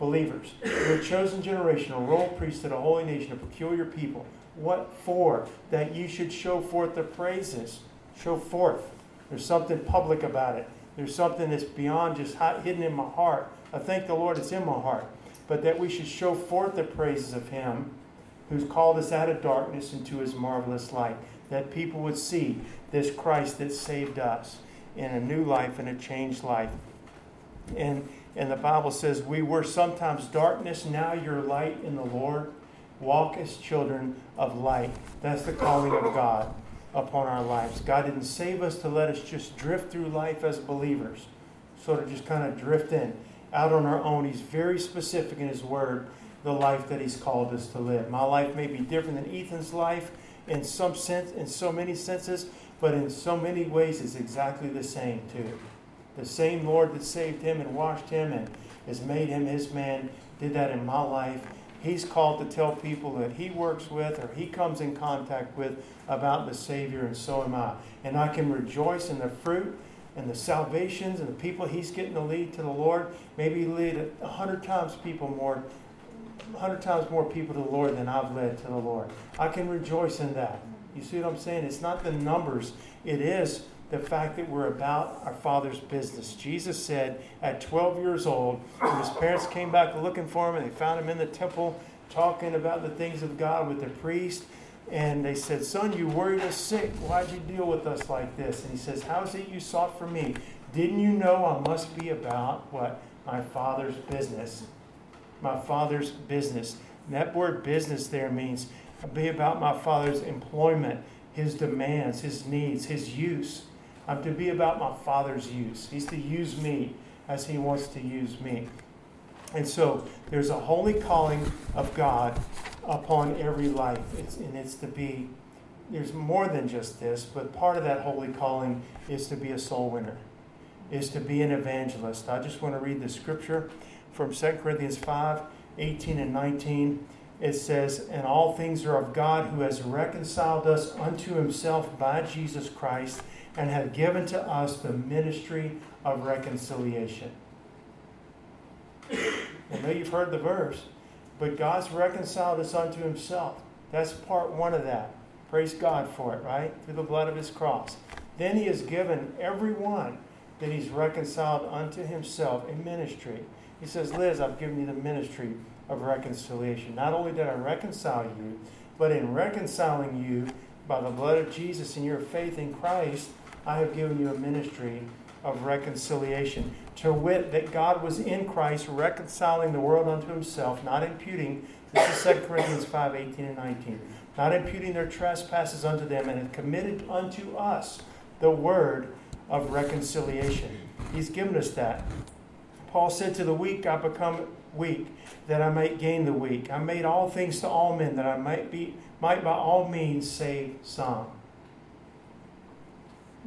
believers. You're a chosen generation, a royal priesthood, a holy nation, a peculiar people. What for? That you should show forth the praises. Show forth. There's something public about it. There's something that's beyond just hidden in my heart. I thank the Lord it's in my heart. But that we should show forth the praises of Him who's called us out of darkness into His marvelous light. That people would see this Christ that saved us in a new life and a changed life. And and the Bible says, We were sometimes darkness, now you're light in the Lord. Walk as children of light. That's the calling of God upon our lives. God didn't save us to let us just drift through life as believers, sort of just kind of drift in out on our own. He's very specific in His Word, the life that He's called us to live. My life may be different than Ethan's life in some sense, in so many senses, but in so many ways, it's exactly the same too. The same Lord that saved him and washed him and has made him his man did that in my life. He's called to tell people that he works with or he comes in contact with about the Savior, and so am I. And I can rejoice in the fruit and the salvations and the people he's getting to lead to the Lord. Maybe lead a hundred times people more, a hundred times more people to the Lord than I've led to the Lord. I can rejoice in that. You see what I'm saying? It's not the numbers. It is the fact that we're about our Father's business. Jesus said at 12 years old, his parents came back looking for him and they found him in the temple talking about the things of God with the priest, and they said, Son, you worried us sick. Why'd you deal with us like this? And he says, How is it you sought for me? Didn't you know I must be about what? My Father's business. My Father's business. And that word business there means be about my Father's employment, his demands, his needs, his use. I'm to be about my Father's use. He's to use me as He wants to use me. And so there's a holy calling of God upon every life. It's, and it's to be, there's more than just this, but part of that holy calling is to be a soul winner, is to be an evangelist. I just want to read the scripture from 2 Corinthians 5 18 and 19. It says, And all things are of God who has reconciled us unto himself by Jesus Christ and have given to us the ministry of reconciliation. I know you've heard the verse, but God's reconciled us unto himself. That's part one of that. Praise God for it, right? Through the blood of his cross. Then he has given everyone that he's reconciled unto himself a ministry. He says, Liz, I've given you the ministry of reconciliation. Not only did I reconcile you, but in reconciling you by the blood of Jesus and your faith in Christ, I have given you a ministry of reconciliation. To wit, that God was in Christ reconciling the world unto himself, not imputing, this is 2 Corinthians 5 18 and 19, not imputing their trespasses unto them, and had committed unto us the word of reconciliation. He's given us that. Paul said, To the weak I become weak, that I might gain the weak. I made all things to all men, that I might be might by all means save some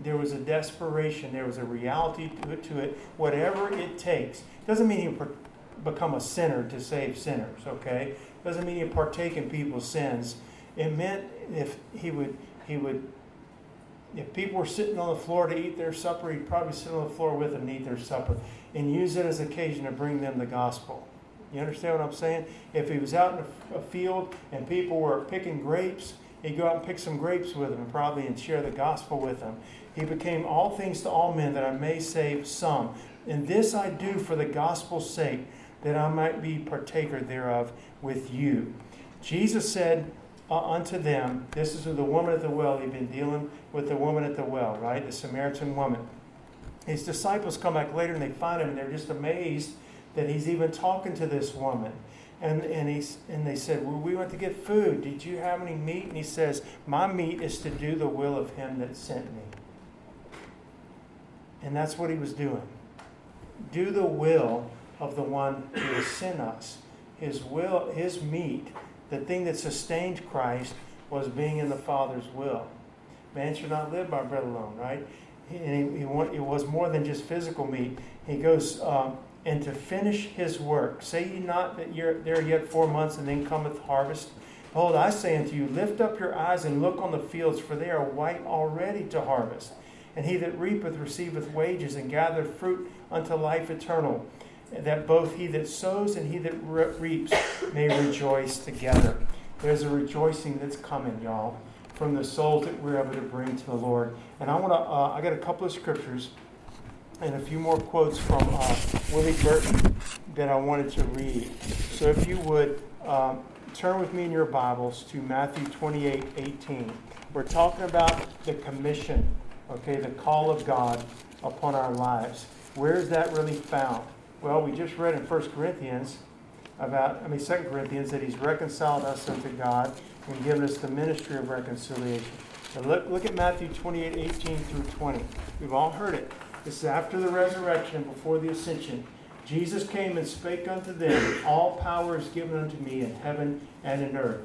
there was a desperation, there was a reality to it. Whatever it takes. Doesn't mean you become a sinner to save sinners, okay? Doesn't mean you partake in people's sins. It meant if he would, he would, if people were sitting on the floor to eat their supper, he'd probably sit on the floor with them and eat their supper and use it as occasion to bring them the gospel. You understand what I'm saying? If he was out in a field and people were picking grapes, he'd go out and pick some grapes with them, and probably, and share the gospel with them. He became all things to all men that I may save some. And this I do for the gospel's sake, that I might be partaker thereof with you. Jesus said uh, unto them, This is the woman at the well. He'd been dealing with the woman at the well, right? The Samaritan woman. His disciples come back later and they find him and they're just amazed that he's even talking to this woman. And, and, he's, and they said, well, We went to get food. Did you have any meat? And he says, My meat is to do the will of him that sent me. And that's what he was doing. Do the will of the one who has sent us. His will, his meat, the thing that sustained Christ was being in the Father's will. Man should not live by bread alone, right? And he, it was more than just physical meat. He goes, um, and to finish his work. Say ye not that you're there yet four months, and then cometh harvest. Behold, I say unto you, lift up your eyes and look on the fields, for they are white already to harvest. And he that reapeth receiveth wages and gathereth fruit unto life eternal, that both he that sows and he that reaps may rejoice together. There's a rejoicing that's coming, y'all, from the souls that we're able to bring to the Lord. And I want to, uh, I got a couple of scriptures and a few more quotes from uh, Willie Burton that I wanted to read. So if you would um, turn with me in your Bibles to Matthew 28 18. We're talking about the commission okay, the call of God upon our lives. Where is that really found? Well, we just read in 1 Corinthians about, I mean, 2 Corinthians, that He's reconciled us unto God and given us the ministry of reconciliation. So look, look at Matthew 28 18 through 20. We've all heard it. This is after the resurrection, before the ascension. Jesus came and spake unto them, All power is given unto me in heaven and in earth.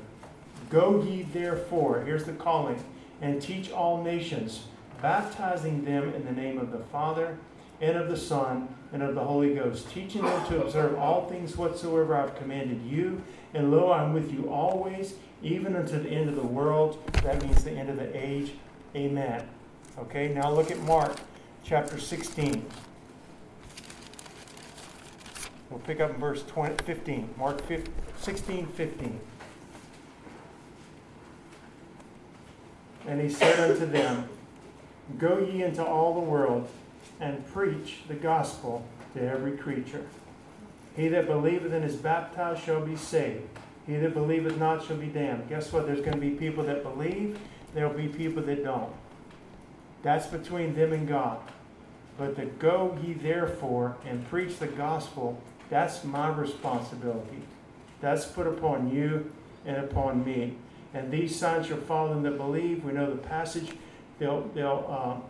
Go ye therefore, here's the calling, and teach all nations baptizing them in the name of the Father and of the Son and of the Holy Ghost, teaching them to observe all things whatsoever I've commanded you. And lo, I'm with you always, even unto the end of the world. That means the end of the age. Amen. Okay, now look at Mark chapter 16. We'll pick up in verse 20, 15. Mark 15, 16, 15. And he said unto them, Go ye into all the world and preach the gospel to every creature. He that believeth and is baptized shall be saved. He that believeth not shall be damned. Guess what? There's going to be people that believe, there'll be people that don't. That's between them and God. But to go ye therefore and preach the gospel, that's my responsibility. That's put upon you and upon me. And these signs shall follow them that believe. We know the passage They'll, they'll um,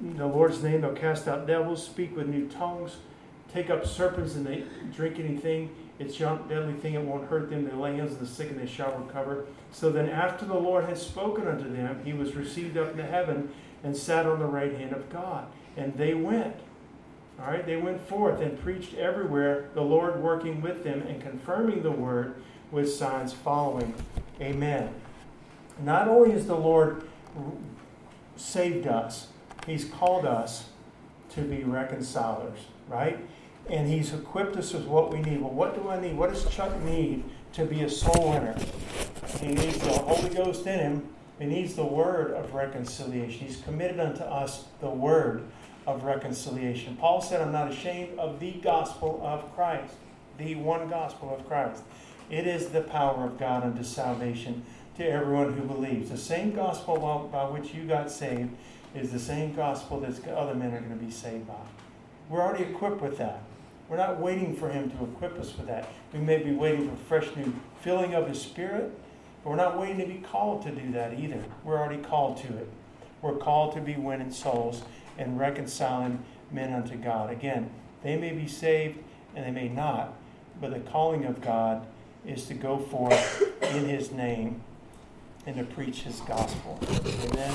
in the Lord's name, they'll cast out devils, speak with new tongues, take up serpents, and they drink anything. It's a deadly thing, it won't hurt them. They lay hands on the sick, and they shall recover. So then, after the Lord had spoken unto them, he was received up into heaven and sat on the right hand of God. And they went. All right, they went forth and preached everywhere, the Lord working with them and confirming the word with signs following. Amen. Not only has the Lord saved us, He's called us to be reconcilers, right? And He's equipped us with what we need. Well, what do I need? What does Chuck need to be a soul winner? He needs the Holy Ghost in him. He needs the word of reconciliation. He's committed unto us the word of reconciliation. Paul said, I'm not ashamed of the gospel of Christ, the one gospel of Christ. It is the power of God unto salvation to everyone who believes. The same gospel by, which you got saved is the same gospel that other men are going to be saved by. We're already equipped with that. We're not waiting for Him to equip us with that. We may be waiting for a fresh new filling of His Spirit, but we're not waiting to be called to do that either. We're already called to it. We're called to be winning souls and reconciling men unto God. Again, they may be saved and they may not, but the calling of God is to go forth in His name and to preach His gospel. Then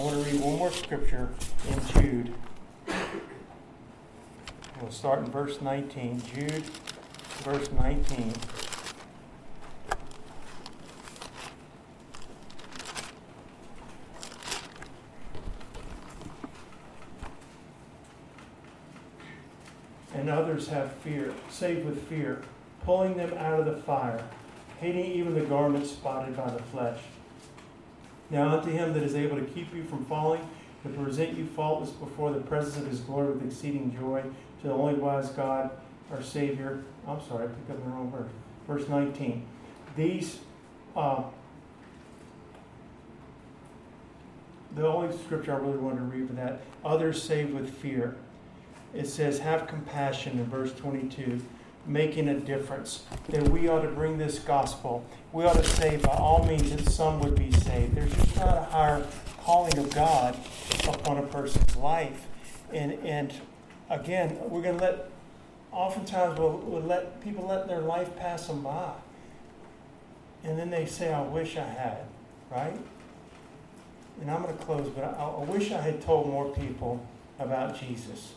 I want to read one more scripture in Jude. We'll start in verse 19. Jude, verse 19. And others have fear, save with fear, pulling them out of the fire, hating even the garments spotted by the flesh. Now unto him that is able to keep you from falling, to present you faultless before the presence of his glory with exceeding joy, to the only wise God, our Savior. I'm sorry, I picked up the wrong verse. Verse 19. These, uh, the only scripture I really wanted to read for that, others saved with fear. It says, have compassion in verse 22, making a difference. That we ought to bring this gospel. We ought to say by all means that some would be saved. There's just not a higher calling of God upon a person's life. And, and again, we're going to let, oftentimes we'll, we'll let people let their life pass them by. And then they say, I wish I had, right? And I'm going to close, but I, I wish I had told more people about Jesus.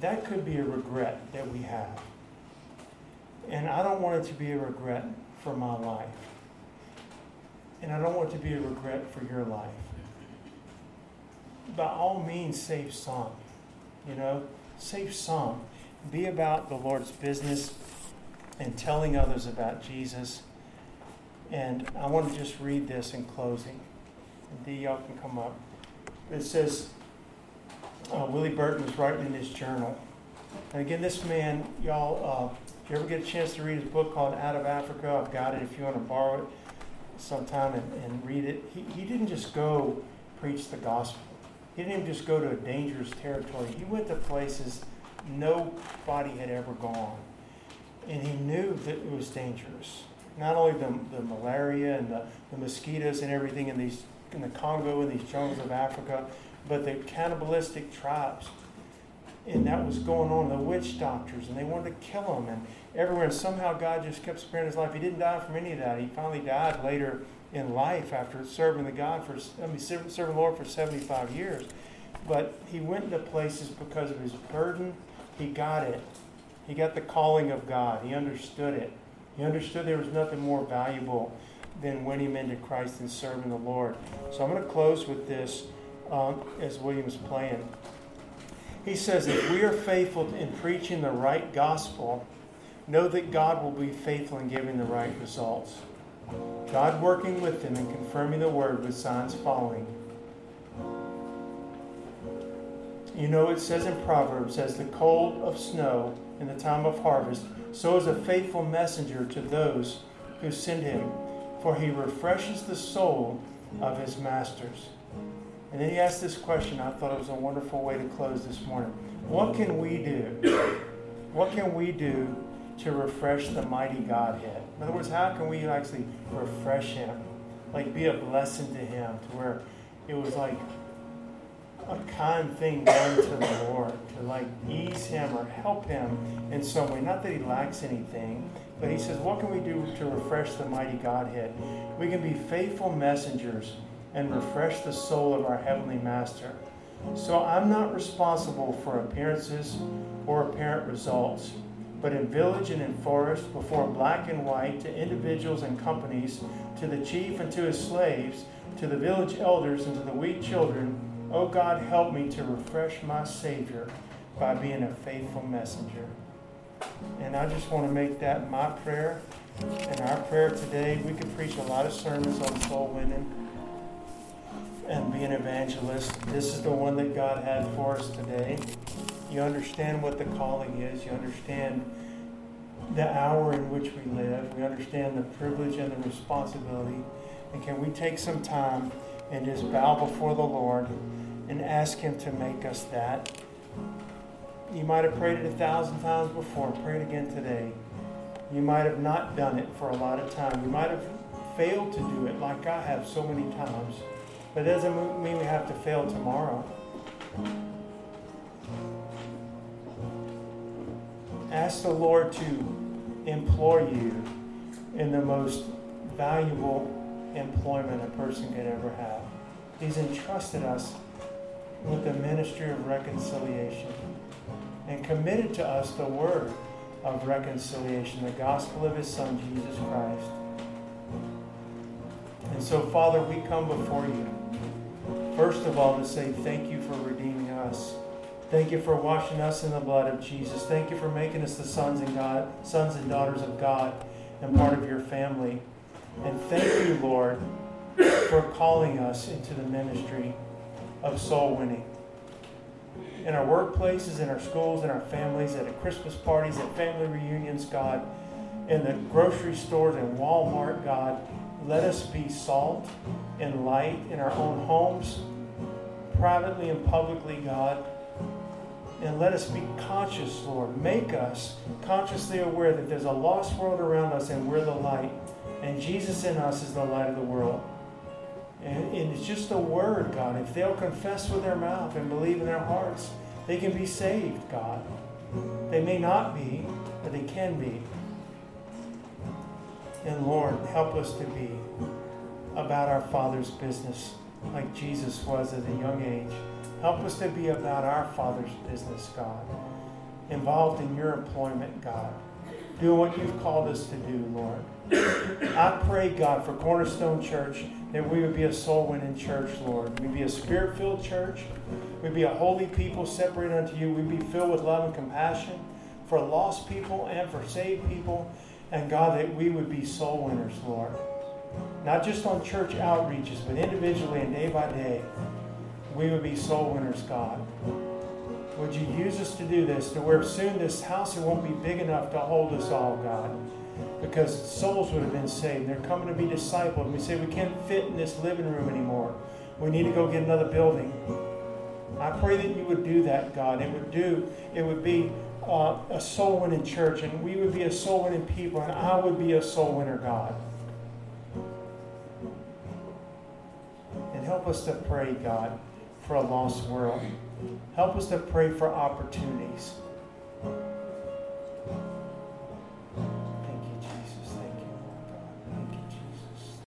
That could be a regret that we have. And I don't want it to be a regret for my life. And I don't want it to be a regret for your life. By all means, save some. You know, save some. Be about the Lord's business and telling others about Jesus. And I want to just read this in closing. D, y'all can come up. It says, uh, Willie Burton was writing in his journal. And again, this man, y'all, uh, if you ever get a chance to read his book called Out of Africa, I've got it if you want to borrow it sometime and, and read it. He, he didn't just go preach the gospel. He didn't even just go to a dangerous territory. He went to places nobody had ever gone. And he knew that it was dangerous. Not only the, the malaria and the, the mosquitoes and everything in these in the Congo and these jungles of Africa, but the cannibalistic tribes. And that was going on, the witch doctors, and they wanted to kill him and everywhere. And somehow God just kept sparing his life. He didn't die from any of that. He finally died later in life after serving the God for, I mean, serving the Lord for 75 years. But he went into places because of his burden. He got it. He got the calling of God. He understood it. He understood there was nothing more valuable than winning men to Christ and serving the Lord. So I'm going to close with this um, as William's playing. He says, if we are faithful in preaching the right gospel, know that God will be faithful in giving the right results. God working with them and confirming the word with signs following. You know, it says in Proverbs, as the cold of snow in the time of harvest, so is a faithful messenger to those who send him, for he refreshes the soul of his masters. And then he asked this question. I thought it was a wonderful way to close this morning. What can we do? What can we do to refresh the mighty Godhead? In other words, how can we actually refresh him? Like be a blessing to him to where it was like a kind thing done to the Lord to like ease him or help him in some way. Not that he lacks anything, but he says, What can we do to refresh the mighty Godhead? We can be faithful messengers and refresh the soul of our Heavenly Master. So I'm not responsible for appearances or apparent results but in village and in forest, before black and white, to individuals and companies, to the chief and to his slaves, to the village elders and to the weak children, O God, help me to refresh my Savior by being a faithful messenger. And I just want to make that my prayer and our prayer today. We could preach a lot of sermons on soul winning. And be an evangelist. This is the one that God had for us today. You understand what the calling is. You understand the hour in which we live. We understand the privilege and the responsibility. And can we take some time and just bow before the Lord and ask Him to make us that? You might have prayed it a thousand times before. Pray it again today. You might have not done it for a lot of time. You might have failed to do it like I have so many times. But it doesn't mean we have to fail tomorrow. Ask the Lord to employ you in the most valuable employment a person could ever have. He's entrusted us with the ministry of reconciliation and committed to us the word of reconciliation, the gospel of his Son, Jesus Christ. And so, Father, we come before you. First of all, to say thank you for redeeming us. Thank you for washing us in the blood of Jesus. Thank you for making us the sons and God, sons and daughters of God and part of your family. And thank you, Lord, for calling us into the ministry of soul winning. In our workplaces, in our schools, in our families, at Christmas parties, at family reunions, God, in the grocery stores and Walmart, God, let us be salt and light in our own homes, privately and publicly, God. And let us be conscious, Lord. Make us consciously aware that there's a lost world around us and we're the light. And Jesus in us is the light of the world. And, and it's just a word, God. If they'll confess with their mouth and believe in their hearts, they can be saved, God. They may not be, but they can be. And Lord, help us to be about our Father's business like Jesus was at a young age. Help us to be about our Father's business, God. Involved in your employment, God. Doing what you've called us to do, Lord. I pray, God, for Cornerstone Church that we would be a soul winning church, Lord. We'd be a spirit filled church. We'd be a holy people separated unto you. We'd be filled with love and compassion for lost people and for saved people. And God, that we would be soul winners, Lord. Not just on church outreaches, but individually and day by day. We would be soul winners, God. Would you use us to do this to where soon this house won't be big enough to hold us all, God? Because souls would have been saved. They're coming to be discipled. And we say we can't fit in this living room anymore. We need to go get another building. I pray that you would do that, God. It would do, it would be uh, a soul winning church, and we would be a soul winning people, and I would be a soul winner, God. And help us to pray, God, for a lost world. Help us to pray for opportunities.